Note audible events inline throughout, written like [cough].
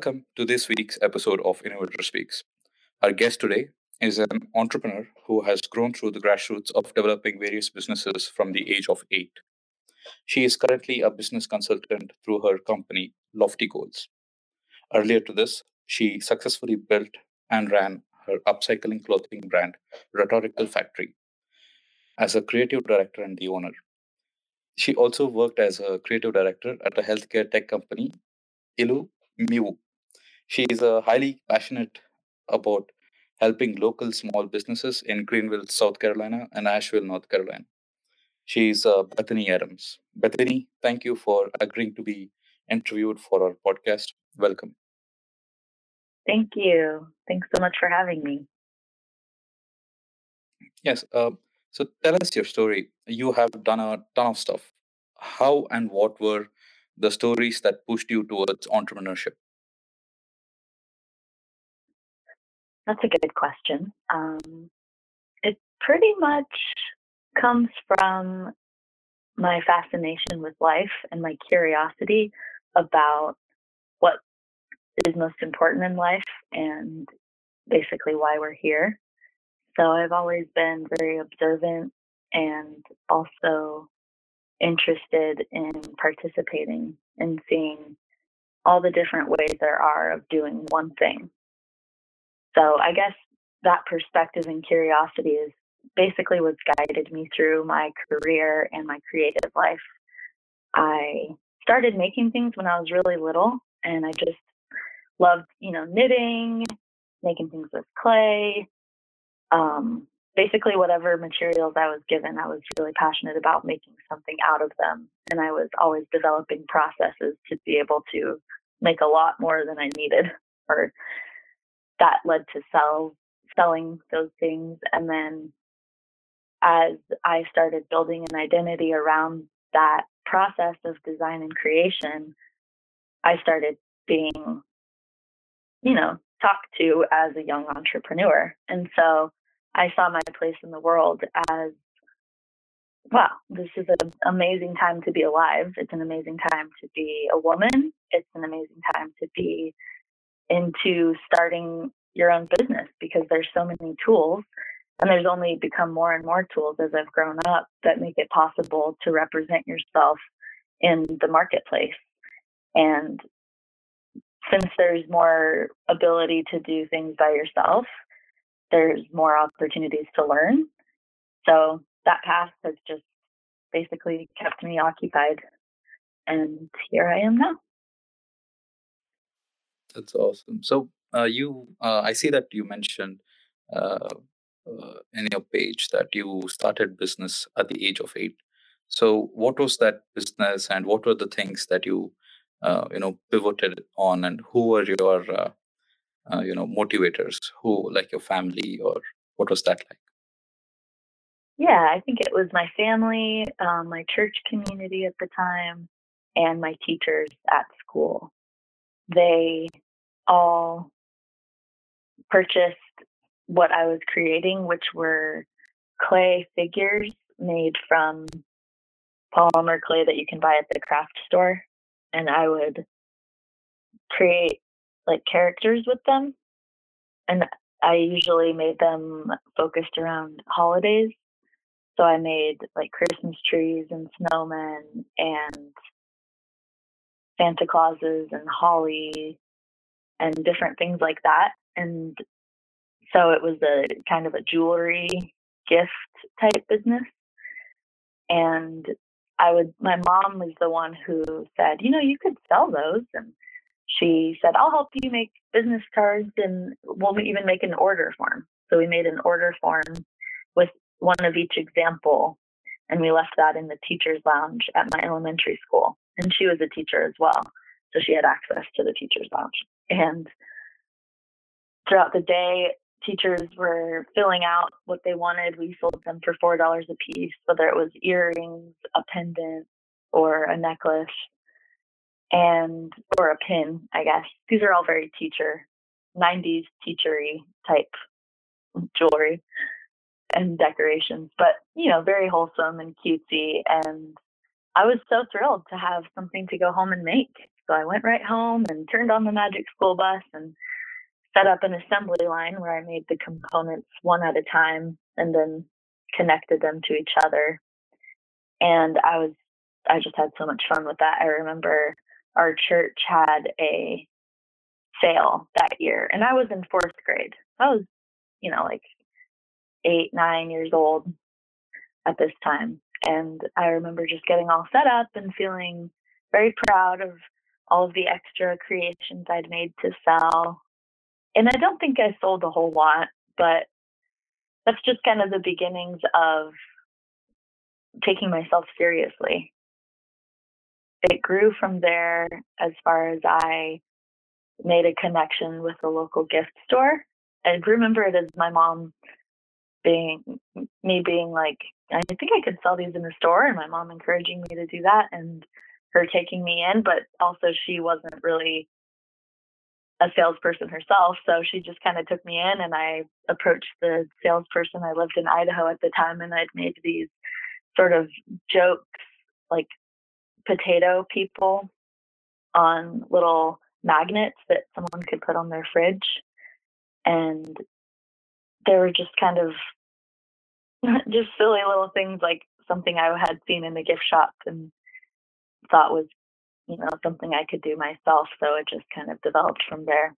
Welcome to this week's episode of Innovator Speaks. Our guest today is an entrepreneur who has grown through the grassroots of developing various businesses from the age of eight. She is currently a business consultant through her company, Lofty Goals. Earlier to this, she successfully built and ran her upcycling clothing brand, Rhetorical Factory, as a creative director and the owner. She also worked as a creative director at a healthcare tech company, Ilu Miwu. She is a highly passionate about helping local small businesses in Greenville, South Carolina, and Asheville, North Carolina. She's uh, Bethany Adams. Bethany, thank you for agreeing to be interviewed for our podcast. Welcome. Thank you. Thanks so much for having me. Yes. Uh, so tell us your story. You have done a ton of stuff. How and what were the stories that pushed you towards entrepreneurship? That's a good question. Um, it pretty much comes from my fascination with life and my curiosity about what is most important in life and basically why we're here. So I've always been very observant and also interested in participating and seeing all the different ways there are of doing one thing. So I guess that perspective and curiosity is basically what's guided me through my career and my creative life. I started making things when I was really little and I just loved, you know, knitting, making things with clay, um, basically whatever materials I was given, I was really passionate about making something out of them. And I was always developing processes to be able to make a lot more than I needed. Or that led to sell selling those things. And then as I started building an identity around that process of design and creation, I started being, you know, talked to as a young entrepreneur. And so I saw my place in the world as wow, this is an amazing time to be alive. It's an amazing time to be a woman. It's an amazing time to be into starting your own business because there's so many tools and there's only become more and more tools as I've grown up that make it possible to represent yourself in the marketplace. And since there's more ability to do things by yourself, there's more opportunities to learn. So that path has just basically kept me occupied. And here I am now. That's awesome. So uh, you, uh, I see that you mentioned uh, uh, in your page that you started business at the age of eight. So what was that business, and what were the things that you, uh, you know, pivoted on, and who were your uh, you know motivators who like your family or what was that like yeah i think it was my family um, my church community at the time and my teachers at school they all purchased what i was creating which were clay figures made from polymer clay that you can buy at the craft store and i would create like characters with them. And I usually made them focused around holidays. So I made like Christmas trees and snowmen and Santa Clauses and holly and different things like that. And so it was a kind of a jewelry gift type business. And I would, my mom was the one who said, you know, you could sell those. And she said, I'll help you make business cards and we'll even make an order form. So we made an order form with one of each example and we left that in the teacher's lounge at my elementary school. And she was a teacher as well. So she had access to the teacher's lounge. And throughout the day, teachers were filling out what they wanted. We sold them for $4 a piece, whether it was earrings, a pendant, or a necklace and or a pin, I guess. These are all very teacher, 90s teachery type jewelry and decorations, but you know, very wholesome and cutesy. And I was so thrilled to have something to go home and make. So I went right home and turned on the Magic School Bus and set up an assembly line where I made the components one at a time and then connected them to each other. And I was, I just had so much fun with that. I remember our church had a sale that year and I was in fourth grade. I was, you know, like eight, nine years old at this time. And I remember just getting all set up and feeling very proud of all of the extra creations I'd made to sell. And I don't think I sold a whole lot, but that's just kind of the beginnings of taking myself seriously. It grew from there as far as I made a connection with a local gift store. I remember it as my mom being me being like, I think I could sell these in the store, and my mom encouraging me to do that, and her taking me in. But also, she wasn't really a salesperson herself, so she just kind of took me in, and I approached the salesperson. I lived in Idaho at the time, and I'd made these sort of jokes, like potato people on little magnets that someone could put on their fridge. And they were just kind of [laughs] just silly little things like something I had seen in the gift shop and thought was, you know, something I could do myself. So it just kind of developed from there.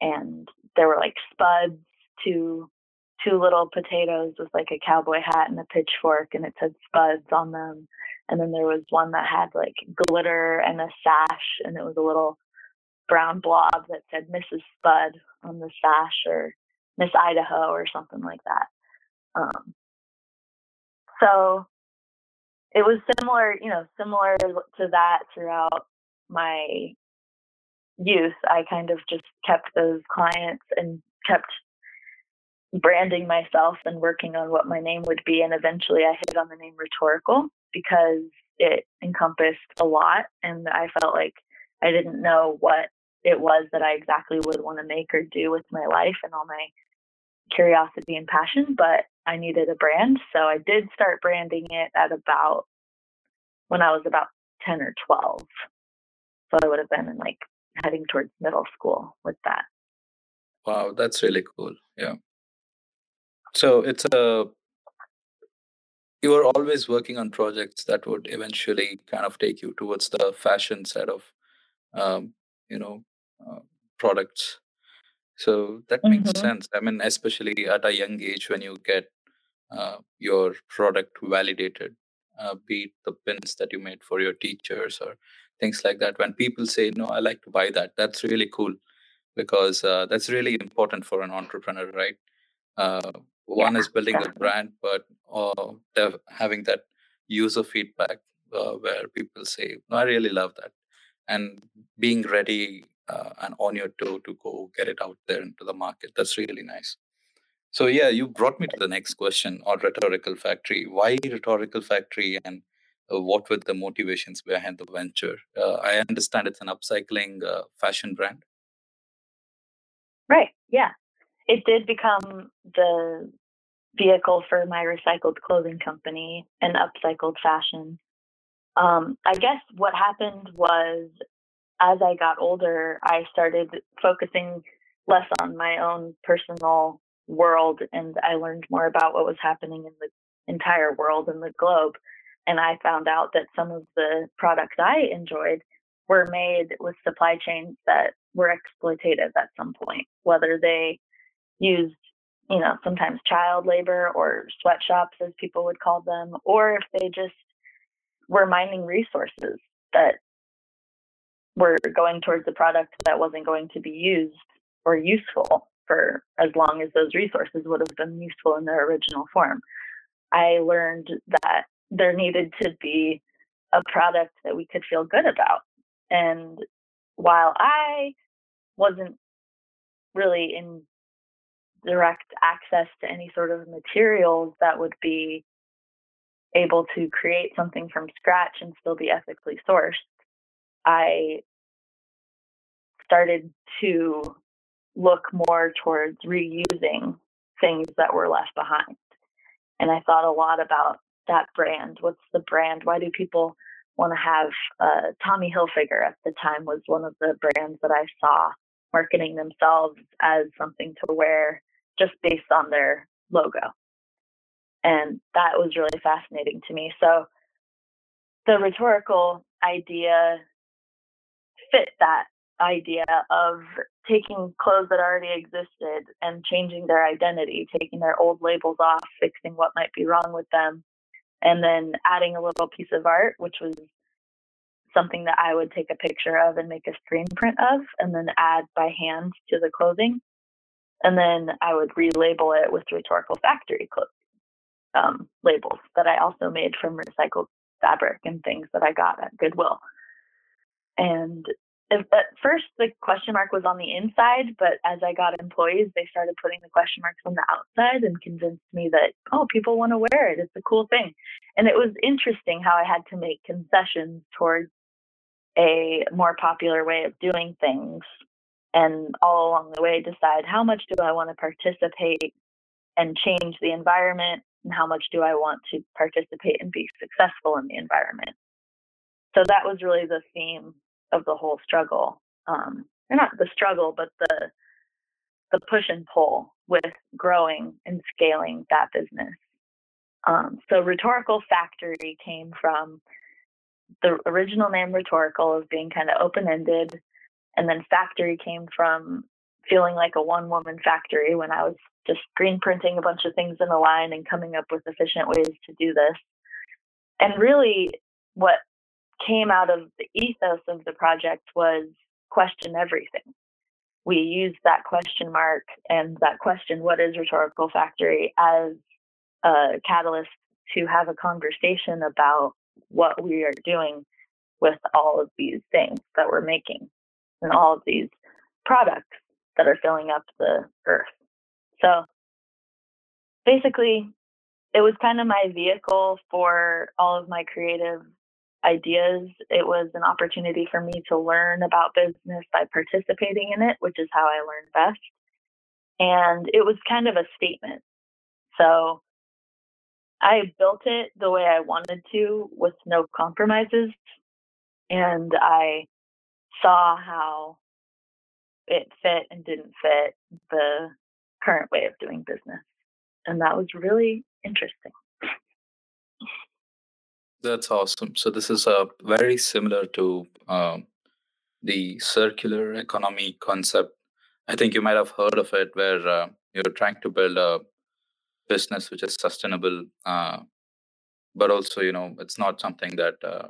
And there were like spuds, two two little potatoes with like a cowboy hat and a pitchfork and it said spuds on them. And then there was one that had like glitter and a sash and it was a little brown blob that said Mrs. Spud on the sash or Miss Idaho or something like that. Um, so it was similar, you know, similar to that throughout my youth. I kind of just kept those clients and kept branding myself and working on what my name would be. And eventually I hit on the name Rhetorical because it encompassed a lot. And I felt like I didn't know what it was that I exactly would want to make or do with my life and all my curiosity and passion, but I needed a brand. So I did start branding it at about when I was about 10 or 12. So I would have been in like heading towards middle school with that. Wow, that's really cool. Yeah. So it's a you were always working on projects that would eventually kind of take you towards the fashion side of um, you know uh, products so that makes Mm-hmm. sense. I mean, especially at a young age when you get uh, your product validated, uh, be it the pins that you made for your teachers or things like that. When people say, "No, I like to buy that," that's really cool because uh, that's really important for an entrepreneur, right? Uh, Yeah, one is building the brand, but uh, having that user feedback uh, where people say, "No, I really love that," and being ready uh, and on your toe to go get it out there into the market. That's really nice. So yeah, you brought me to the next question on Rhetorical Factory. Why Rhetorical Factory and uh, what were the motivations behind the venture? Uh, I understand it's an upcycling uh, fashion brand. Right. Yeah. It did become the vehicle for my recycled clothing company and upcycled fashion. Um, I guess what happened was as I got older, I started focusing less on my own personal world and I learned more about what was happening in the entire world and the globe. And I found out that some of the products I enjoyed were made with supply chains that were exploitative at some point, whether they used, you know, sometimes child labor or sweatshops, as people would call them, or if they just were mining resources that were going towards a product that wasn't going to be used or useful for as long as those resources would have been useful in their original form. I learned that there needed to be a product that we could feel good about. And while I wasn't really in direct access to any sort of materials that would be able to create something from scratch and still be ethically sourced, I started to look more towards reusing things that were left behind. And I thought a lot about that brand. What's the brand? Why do people want to have uh, Tommy Hilfiger at the time was one of the brands that I saw marketing themselves as something to wear just based on their logo. And that was really fascinating to me. So the rhetorical idea fit that idea of taking clothes that already existed and changing their identity, taking their old labels off, fixing what might be wrong with them, and then adding a little piece of art, which was something that I would take a picture of and make a screen print of, and then add by hand to the clothing. And then I would relabel it with rhetorical factory clothes um, labels that I also made from recycled fabric and things that I got at Goodwill. And at first the question mark was on the inside, but as I got employees, they started putting the question marks on the outside and convinced me that, oh, people want to wear it. It's a cool thing. And it was interesting how I had to make concessions towards a more popular way of doing things. And all along the way, decide how much do I want to participate and change the environment, and how much do I want to participate and be successful in the environment. So that was really the theme of the whole struggle. Um, or not the struggle, but the the push and pull with growing and scaling that business. Um, so rhetorical factory came from the original name rhetorical of being kind of open ended, and then factory came from feeling like a one woman factory when I was just screen printing a bunch of things in a line and coming up with efficient ways to do this. And really, what came out of the ethos of the project was question everything. We used that question mark and that question, what is rhetorical factory, as a catalyst to have a conversation about what we are doing with all of these things that we're making and all of these products that are filling up the earth. So basically, it was kind of my vehicle for all of my creative ideas. It was an opportunity for me to learn about business by participating in it, which is how I learned best. And it was kind of a statement. So I built it the way I wanted to with no compromises. And I saw how it fit and didn't fit the current way of doing business. And that was really interesting. That's awesome. So this is a very similar to um, the circular economy concept. I think you might have heard of it, where uh, you're trying to build a business which is sustainable, uh, but also you know it's not something that uh,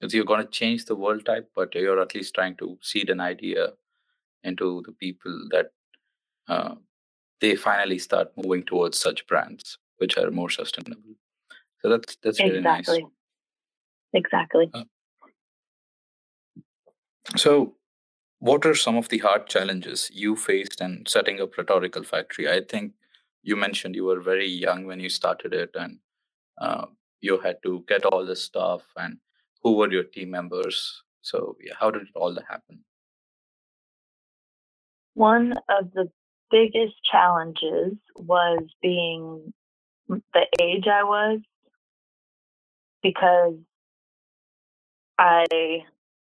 you're going to change the world type, but you're at least trying to seed an idea into the people that uh, they finally start moving towards such brands which are more sustainable. So that's that's really exactly. nice. Exactly. Uh, so, what are some of the hard challenges you faced in setting up Rhetorical Factory? I think you mentioned you were very young when you started it, and uh, you had to get all this stuff. And who were your team members? So, yeah, how did it all happen? One of the biggest challenges was being the age I was because I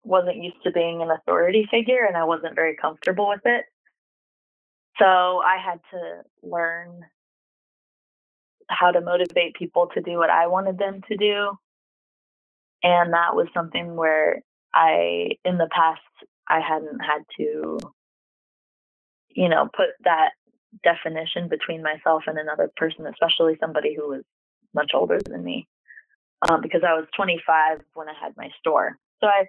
wasn't used to being an authority figure and I wasn't very comfortable with it. So I had to learn how to motivate people to do what I wanted them to do. And that was something where I, in the past, I hadn't had to, you know, put that definition between myself and another person, especially somebody who was much older than me um, because I was 25 when I had my store. So I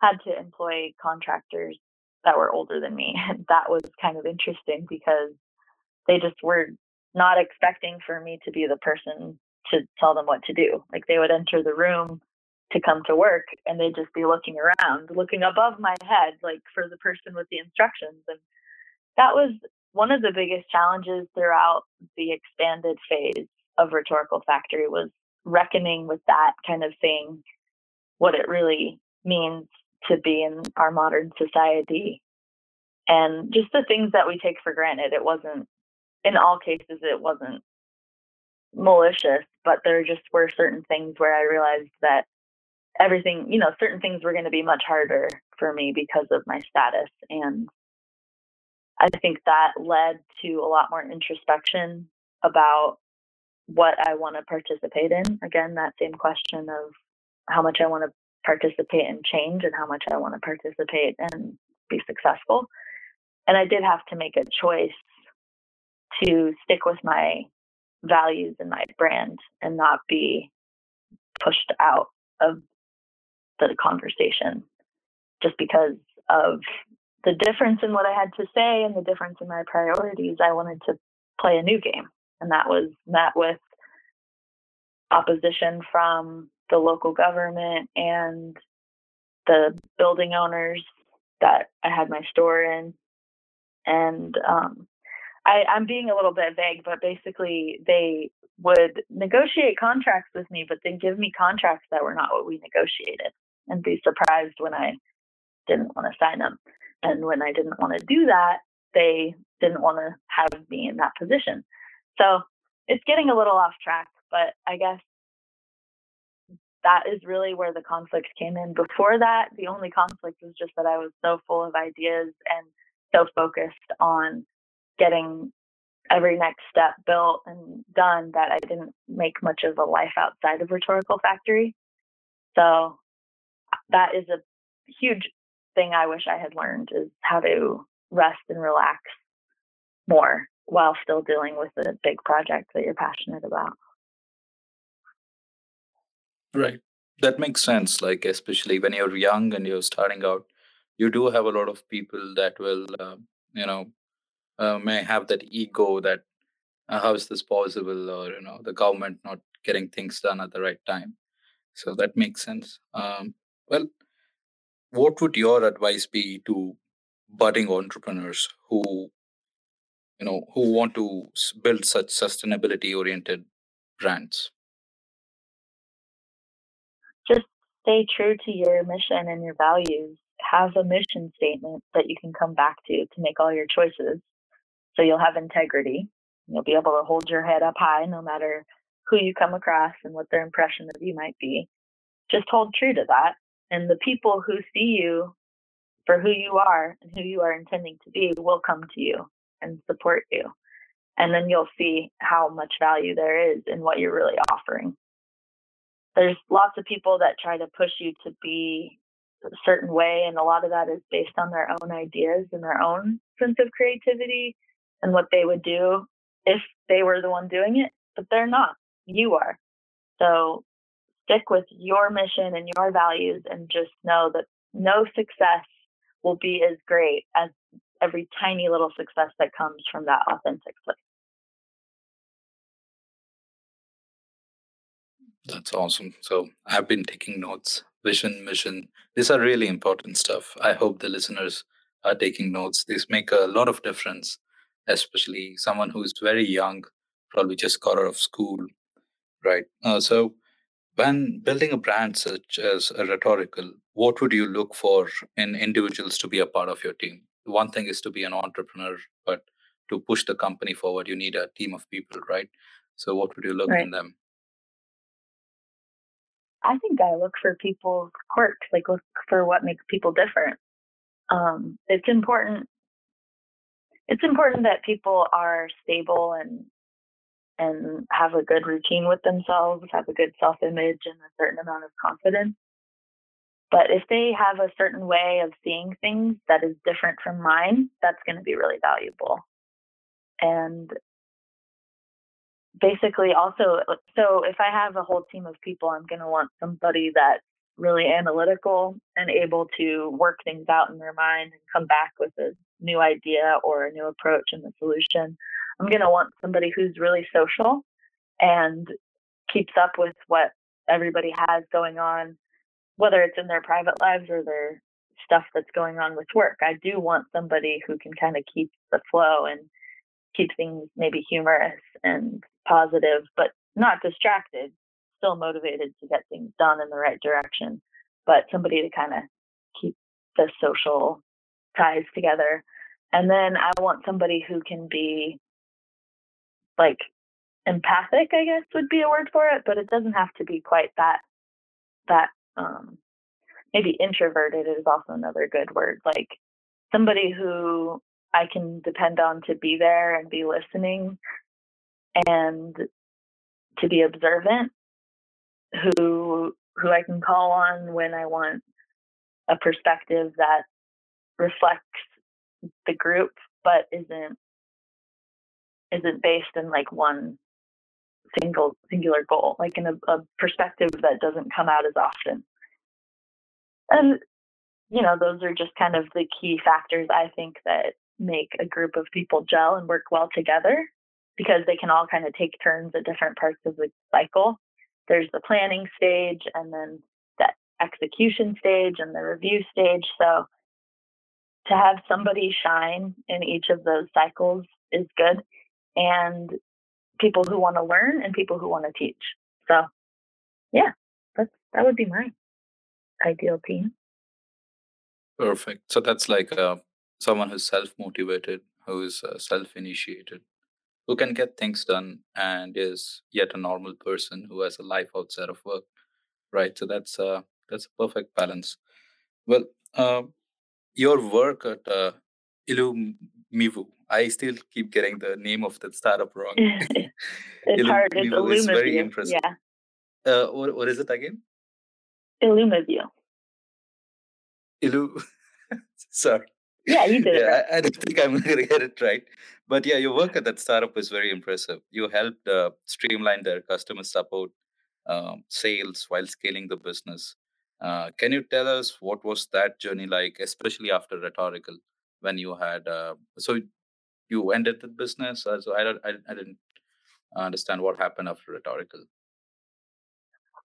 had to employ contractors that were older than me. [laughs] And that was kind of interesting because they just were not expecting for me to be the person to tell them what to do. Like they would enter the room to come to work and they'd just be looking around, looking above my head, like for the person with the instructions. And that was one of the biggest challenges throughout the expanded phase of Rhetorical Factory was reckoning with that kind of thing, what it really means to be in our modern society, and just the things that we take for granted. It wasn't, in all cases, it wasn't malicious, but there just were certain things where I realized that everything, you know, certain things were going to be much harder for me because of my status. And I think that led to a lot more introspection about what I want to participate in. Again, that same question of how much I want to participate in change and how much I want to participate and be successful. And I did have to make a choice to stick with my values and my brand and not be pushed out of the conversation just because of the difference in what I had to say and the difference in my priorities. I wanted to play a new game, and that was met with opposition from the local government and the building owners that I had my store in. And um, I, I'm being a little bit vague, but basically they would negotiate contracts with me, but then give me contracts that were not what we negotiated and be surprised when I didn't want to sign them. And when I didn't want to do that, they didn't want to have me in that position. So it's getting a little off track, but I guess that is really where the conflict came in. Before that, the only conflict was just that I was so full of ideas and so focused on getting every next step built and done that I didn't make much of a life outside of Rhetorical Factory. So that is a huge thing I wish I had learned is how to rest and relax more while still dealing with a big project that you're passionate about. Right. That makes sense. Like, especially when you're young and you're starting out, you do have a lot of people that will, uh, you know, uh, may have that ego that uh, how is this possible, or you know, the government not getting things done at the right time. So that makes sense. Um, well, what would your advice be to budding entrepreneurs who, you know, who want to build such sustainability-oriented brands? just stay true to your mission and your values. Have a mission statement that you can come back to to make all your choices. So you'll have integrity. You'll be able to hold your head up high no matter who you come across and what their impression of you might be. Just hold true to that. And the people who see you for who you are and who you are intending to be will come to you and support you. And then you'll see how much value there is in what you're really offering. There's lots of people that try to push you to be a certain way and a lot of that is based on their own ideas and their own sense of creativity and what they would do if they were the one doing it but they're not. You are. So stick with your mission and your values and just know that no success will be as great as every tiny little success that comes from that authentic place That's awesome. So I've been taking notes. Vision, mission. These are really important stuff. I hope the listeners are taking notes. These make a lot of difference, especially someone who is very young, probably just got out of school, right? Uh, so when building a brand such as a rhetorical, what would you look for in individuals to be a part of your team? One thing is to be an entrepreneur, but to push the company forward, you need a team of people, right? So what would you look right. in them? I think I look for people's quirks, like look for what makes people different. Um, it's important. It's important that people are stable and and have a good routine with themselves, have a good self-image and a certain amount of confidence. But if they have a certain way of seeing things that is different from mine, that's going to be really valuable. And basically also so if i have a whole team of people i'm going to want somebody that's really analytical and able to work things out in their mind and come back with a new idea or a new approach and a solution i'm going to want somebody who's really social and keeps up with what everybody has going on whether it's in their private lives or their stuff that's going on with work i do want somebody who can kind of keep the flow and keep things maybe humorous and positive, but not distracted, still motivated to get things done in the right direction, but somebody to kind of keep the social ties together. And then I want somebody who can be like empathic, I guess would be a word for it, but it doesn't have to be quite that that um, maybe introverted is also another good word. Like somebody who I can depend on to be there and be listening and to be observant, who who I can call on when I want a perspective that reflects the group but isn't isn't based in like one single singular goal, like in a, a perspective that doesn't come out as often. And you know, those are just kind of the key factors I think that make a group of people gel and work well together because they can all kind of take turns at different parts of the cycle. There's the planning stage and then the execution stage and the review stage. So to have somebody shine in each of those cycles is good. And people who want to learn and people who want to teach. So yeah, that's that would be my ideal team. Perfect. So that's like uh, someone who's self motivated, who's uh, self initiated, who can get things done, and is yet a normal person who has a life outside of work. Right. So that's uh, that's a perfect balance. Well, uh, your work at uh, Ilumivu, I still keep getting the name of that startup wrong. [laughs] it's hard. It's is very impressive. Yeah. Uh, what, what is it again? Ilumivu. Illu. [laughs] Sorry. Yeah, you did yeah, it. Right. I, I, don't think I'm [laughs] going to get it right. But yeah, your work at that startup was very impressive. You helped uh, streamline their customer support, um, sales while scaling the business. Uh, can you tell us what was that journey like, especially after rhetorical, when you had uh, so you ended the business? Uh, so I don't, I, I didn't understand what happened after rhetorical.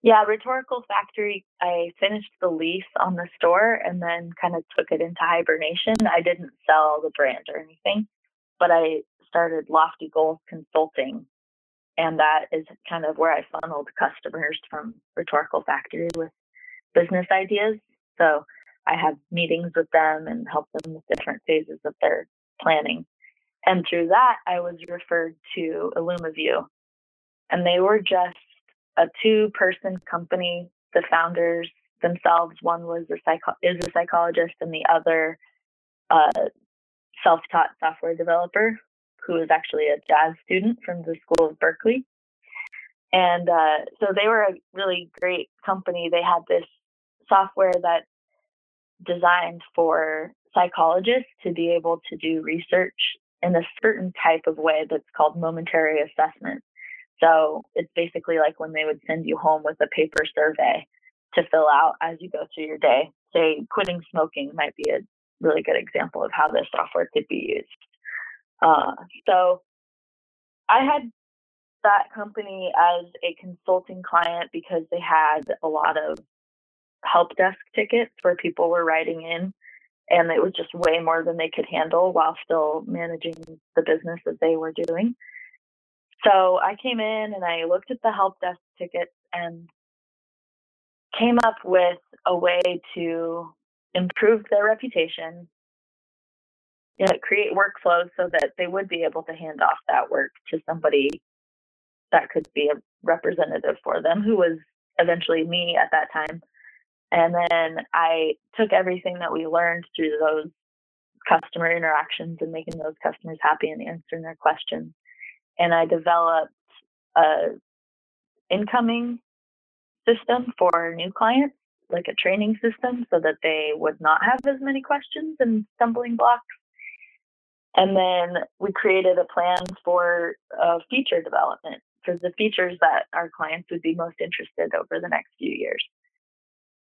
Yeah, Rhetorical Factory, I finished the lease on the store and then kind of took it into hibernation. I didn't sell the brand or anything, but I started Lofty Goals Consulting. And that is kind of where I funneled customers from Rhetorical Factory with business ideas. So I have meetings with them and help them with different phases of their planning. And through that, I was referred to Ilumivu. And they were just a two person company. The founders themselves, one was a is a psychologist, and the other uh, self taught software developer who was actually a jazz student from the School of Berklee. And uh, so they were a really great company. They had this software that designed for psychologists to be able to do research in a certain type of way that's called momentary assessment. So it's basically like when they would send you home with a paper survey to fill out as you go through your day. Say, quitting smoking might be a really good example of how this software could be used. Uh, so I had that company as a consulting client because they had a lot of help desk tickets where people were writing in and it was just way more than they could handle while still managing the business that they were doing. So I came in and I looked at the help desk tickets and came up with a way to improve their reputation, you know, create workflows so that they would be able to hand off that work to somebody that could be a representative for them, who was eventually me at that time. And then I took everything that we learned through those customer interactions and making those customers happy and answering their questions. And I developed a incoming system for new clients, like a training system so that they would not have as many questions and stumbling blocks. And then we created a plan for uh, feature development for the features that our clients would be most interested over the next few years.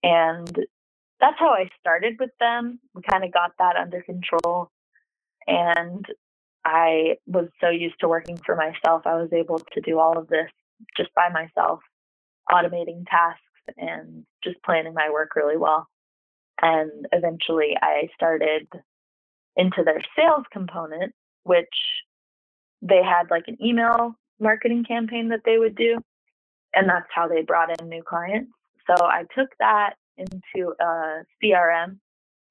And that's how I started with them. We kind of got that under control. And I was so used to working for myself, I was able to do all of this just by myself, automating tasks and just planning my work really well. And eventually I started into their sales component, which they had like an email marketing campaign that they would do. And that's how they brought in new clients. So I took that into uh, a CRM,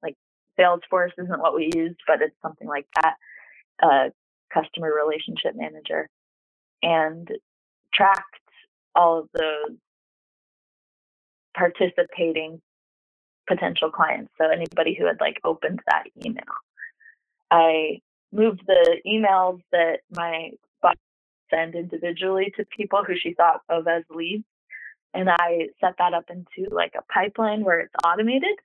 like Salesforce isn't what we used, but it's something like that, a customer relationship manager, and tracked all of those participating potential clients. So anybody who had like opened that email. I moved the emails that my boss sent individually to people who she thought of as leads. And I set that up into like a pipeline where it's automated.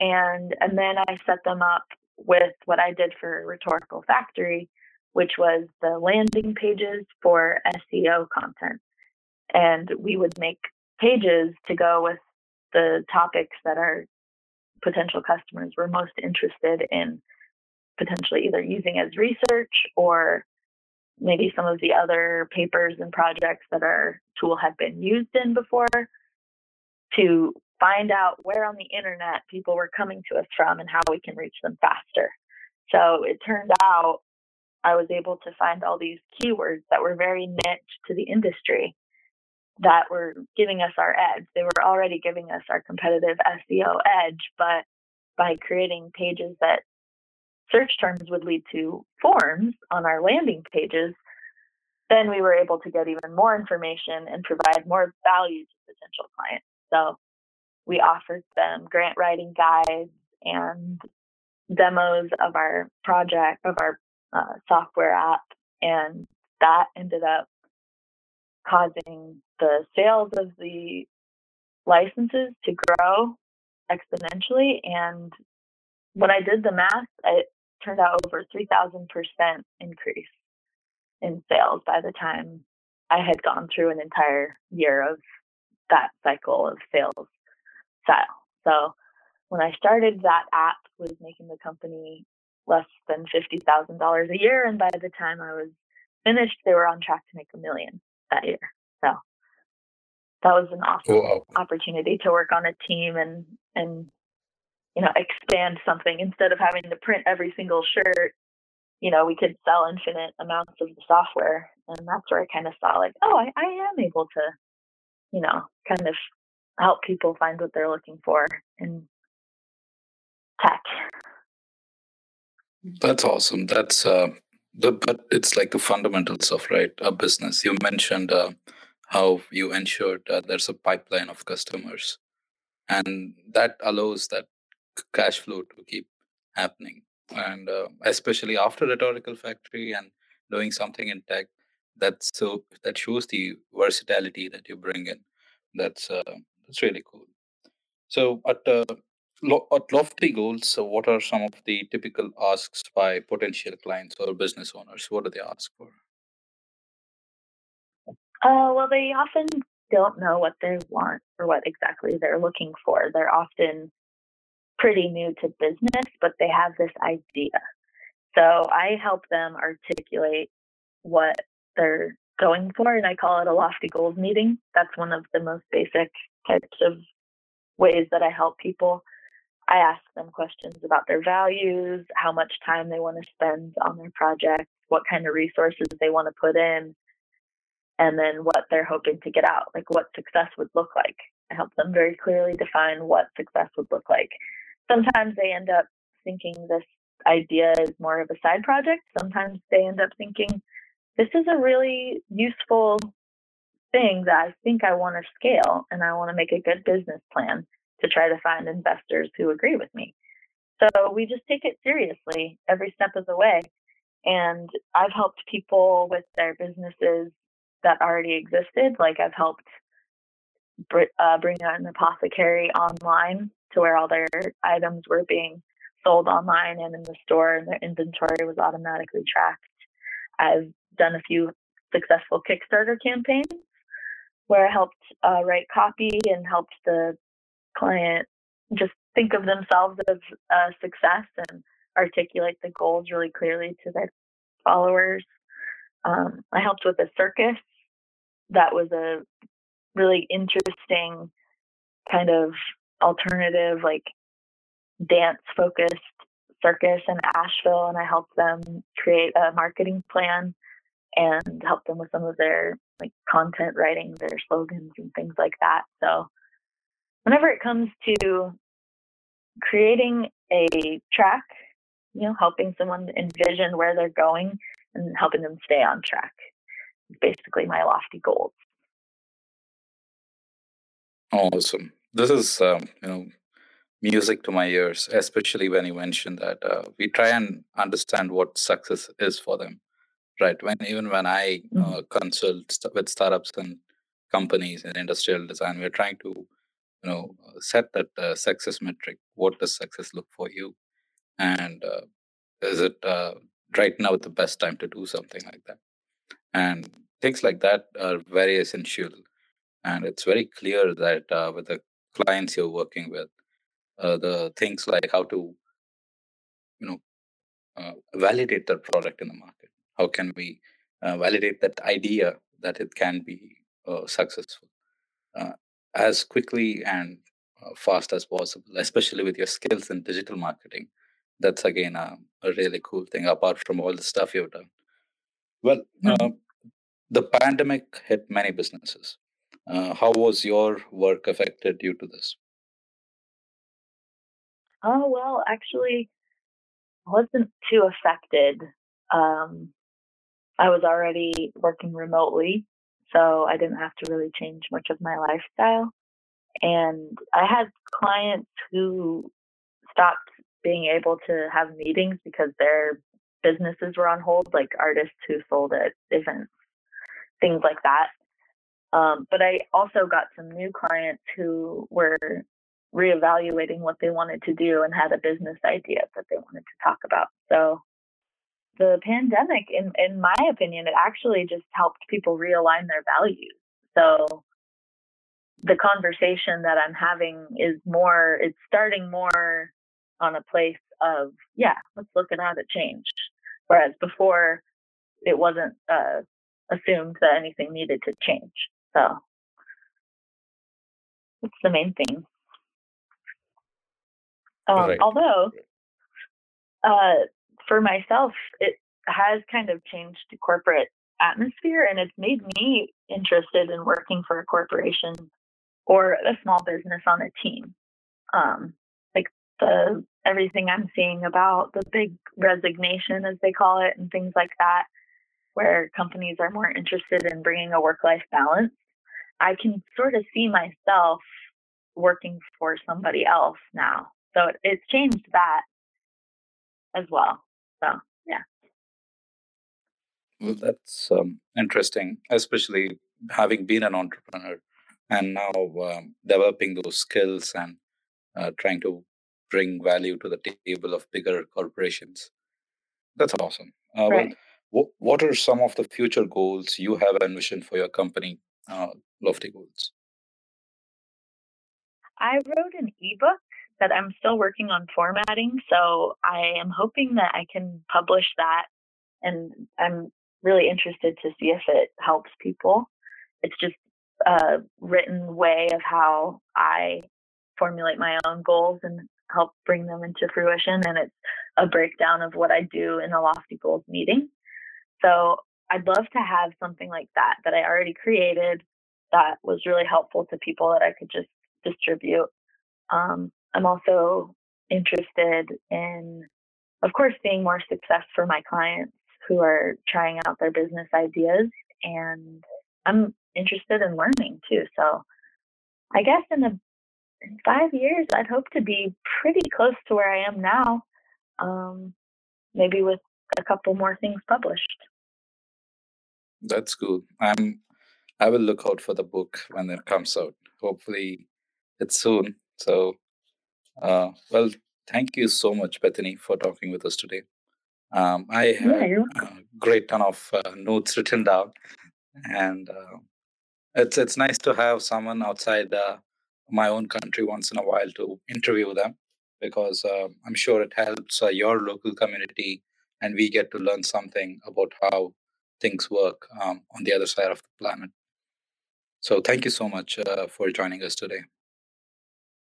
And and then I set them up with what I did for Rhetorical Factory, which was the landing pages for SEO content. And we would make pages to go with the topics that our potential customers were most interested in potentially either using as research or maybe some of the other papers and projects that our tool had been used in before to find out where on the internet people were coming to us from and how we can reach them faster. So it turned out I was able to find all these keywords that were very niche to the industry that were giving us our edge. They were already giving us our competitive SEO edge, but by creating pages that search terms would lead to forms on our landing pages, then we were able to get even more information and provide more value to potential clients. So we offered them grant writing guides and demos of our project, of our uh, software app, and that ended up causing the sales of the licenses to grow exponentially. And when I did the math, it turned out over 3,000% increase in sales by the time I had gone through an entire year of that cycle of sales style. So when I started, that app was making the company less than $50,000 a year. And by the time I was finished, they were on track to make a million that year. So that was an awesome wow. opportunity to work on a team and and you know expand something instead of having to print every single shirt you know we could sell infinite amounts of the software and that's where i kind of saw like oh I, I am able to you know kind of help people find what they're looking for in tech. That's awesome. That's uh the but it's like the fundamentals of right? A business. You mentioned uh, how you ensured uh, there's a pipeline of customers and that allows that cash flow to keep happening. And uh, especially after rhetorical factory and doing something in tech that's so that shows the versatility that you bring in. That's uh, that's really cool. So at uh, lo- at lofty goals so what are some of the typical asks by potential clients or business owners? What do they ask for? Uh, well they often don't know what they want or what exactly they're looking for. They're often pretty new to business, but they have this idea. So I help them articulate what they're going for, and I call it a lofty goals meeting. That's one of the most basic types of ways that I help people. I ask them questions about their values, how much time they want to spend on their project, what kind of resources they want to put in, and then what they're hoping to get out, like what success would look like. I help them very clearly define what success would look like sometimes they end up thinking this idea is more of a side project. Sometimes they end up thinking this is a really useful thing that I think I want to scale and I want to make a good business plan to try to find investors who agree with me. So we just take it seriously every step of the way. And I've helped people with their businesses that already existed. Like I've helped uh, bring out an apothecary online to where all their items were being sold online and in the store and their inventory was automatically tracked. I've done a few successful Kickstarter campaigns where I helped uh, write copy and helped the client just think of themselves as a success and articulate the goals really clearly to their followers. Um, I helped with a circus that was a really interesting kind of alternative, like dance focused circus in Asheville, and I helped them create a marketing plan and help them with some of their like content writing, their slogans and things like that. So whenever it comes to creating a track, you know, helping someone envision where they're going and helping them stay on track. Basically my lofty goals. Awesome. This is, um, you know, music to my ears, especially when you mentioned that uh, we try and understand what success is for them, right? When even when I Mhm. uh, consult st- with startups and companies in industrial design, we're trying to, you know, uh, set that uh, success metric. What does success look for you? And uh, is it uh, right now the best time to do something like that? And things like that are very essential. And it's very clear that uh, with the clients you're working with, uh, the things like how to you know uh, validate that product in the market. How can we uh, validate that idea that it can be uh, successful uh, as quickly and uh, fast as possible especially with your skills in digital marketing. That's again a, a really cool thing apart from all the stuff you've done. Well Mhm. the pandemic hit many businesses uh, how was your work affected due to this Oh, well, actually, wasn't too affected. Um, I was already working remotely, so I didn't have to really change much of my lifestyle. And I had clients who stopped being able to have meetings because their businesses were on hold, like artists who sold at events, things like that. Um, but I also got some new clients who were reevaluating what they wanted to do and had a business idea that they wanted to talk about. So the pandemic, in in my opinion, it actually just helped people realign their values. So the conversation that I'm having is more, it's starting more on a place of, yeah, let's look at how to change. Whereas before, it wasn't uh, assumed that anything needed to change. So that's the main thing. Um, right although uh, for myself, it has kind of changed the corporate atmosphere and it's made me interested in working for a corporation or a small business on a team. Um, like the everything I'm seeing about the big resignation, as they call it, and things like that, where companies are more interested in bringing a work life balance. I can sort of see myself working for somebody else now. So it, it's changed that as well. So yeah. Well, that's um, interesting, especially having been an entrepreneur and now um, developing those skills and uh, trying to bring value to the table of bigger corporations. That's awesome. Uh, well, Right. wh- what are some of the future goals you have envisioned for your company, uh, Lofty Goals? I wrote an ebook that I'm still working on formatting, so I am hoping that I can publish that and I'm really interested to see if it helps people. It's just a written way of how I formulate my own goals and help bring them into fruition and it's a breakdown of what I do in a lofty goals meeting. So I'd love to have something like that that I already created that was really helpful to people that I could just distribute. Um, I'm also interested in, of course, seeing more success for my clients who are trying out their business ideas. And I'm interested in learning too. So I guess in, the in five years, I'd hope to be pretty close to where I am now, um, maybe with a couple more things published. That's cool. I'm. I will look out for the book when it comes out. Hopefully, it's soon. So, uh, well, thank you so much, Bethany, for talking with us today. Um, I Yeah, had a great ton of uh, notes written down, and uh, it's it's nice to have someone outside uh, my own country once in a while to interview them because uh, I'm sure it helps uh, your local community, and we get to learn something about how things work um, on the other side of the planet. So, thank you so much uh, for joining us today.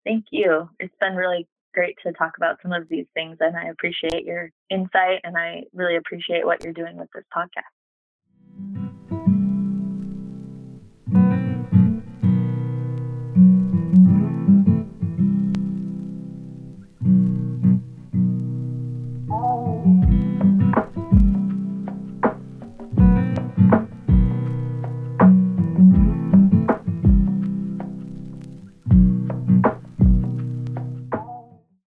Thank you. It's been really great to talk about some of these things, and I appreciate your insight, and I really appreciate what you're doing with this podcast.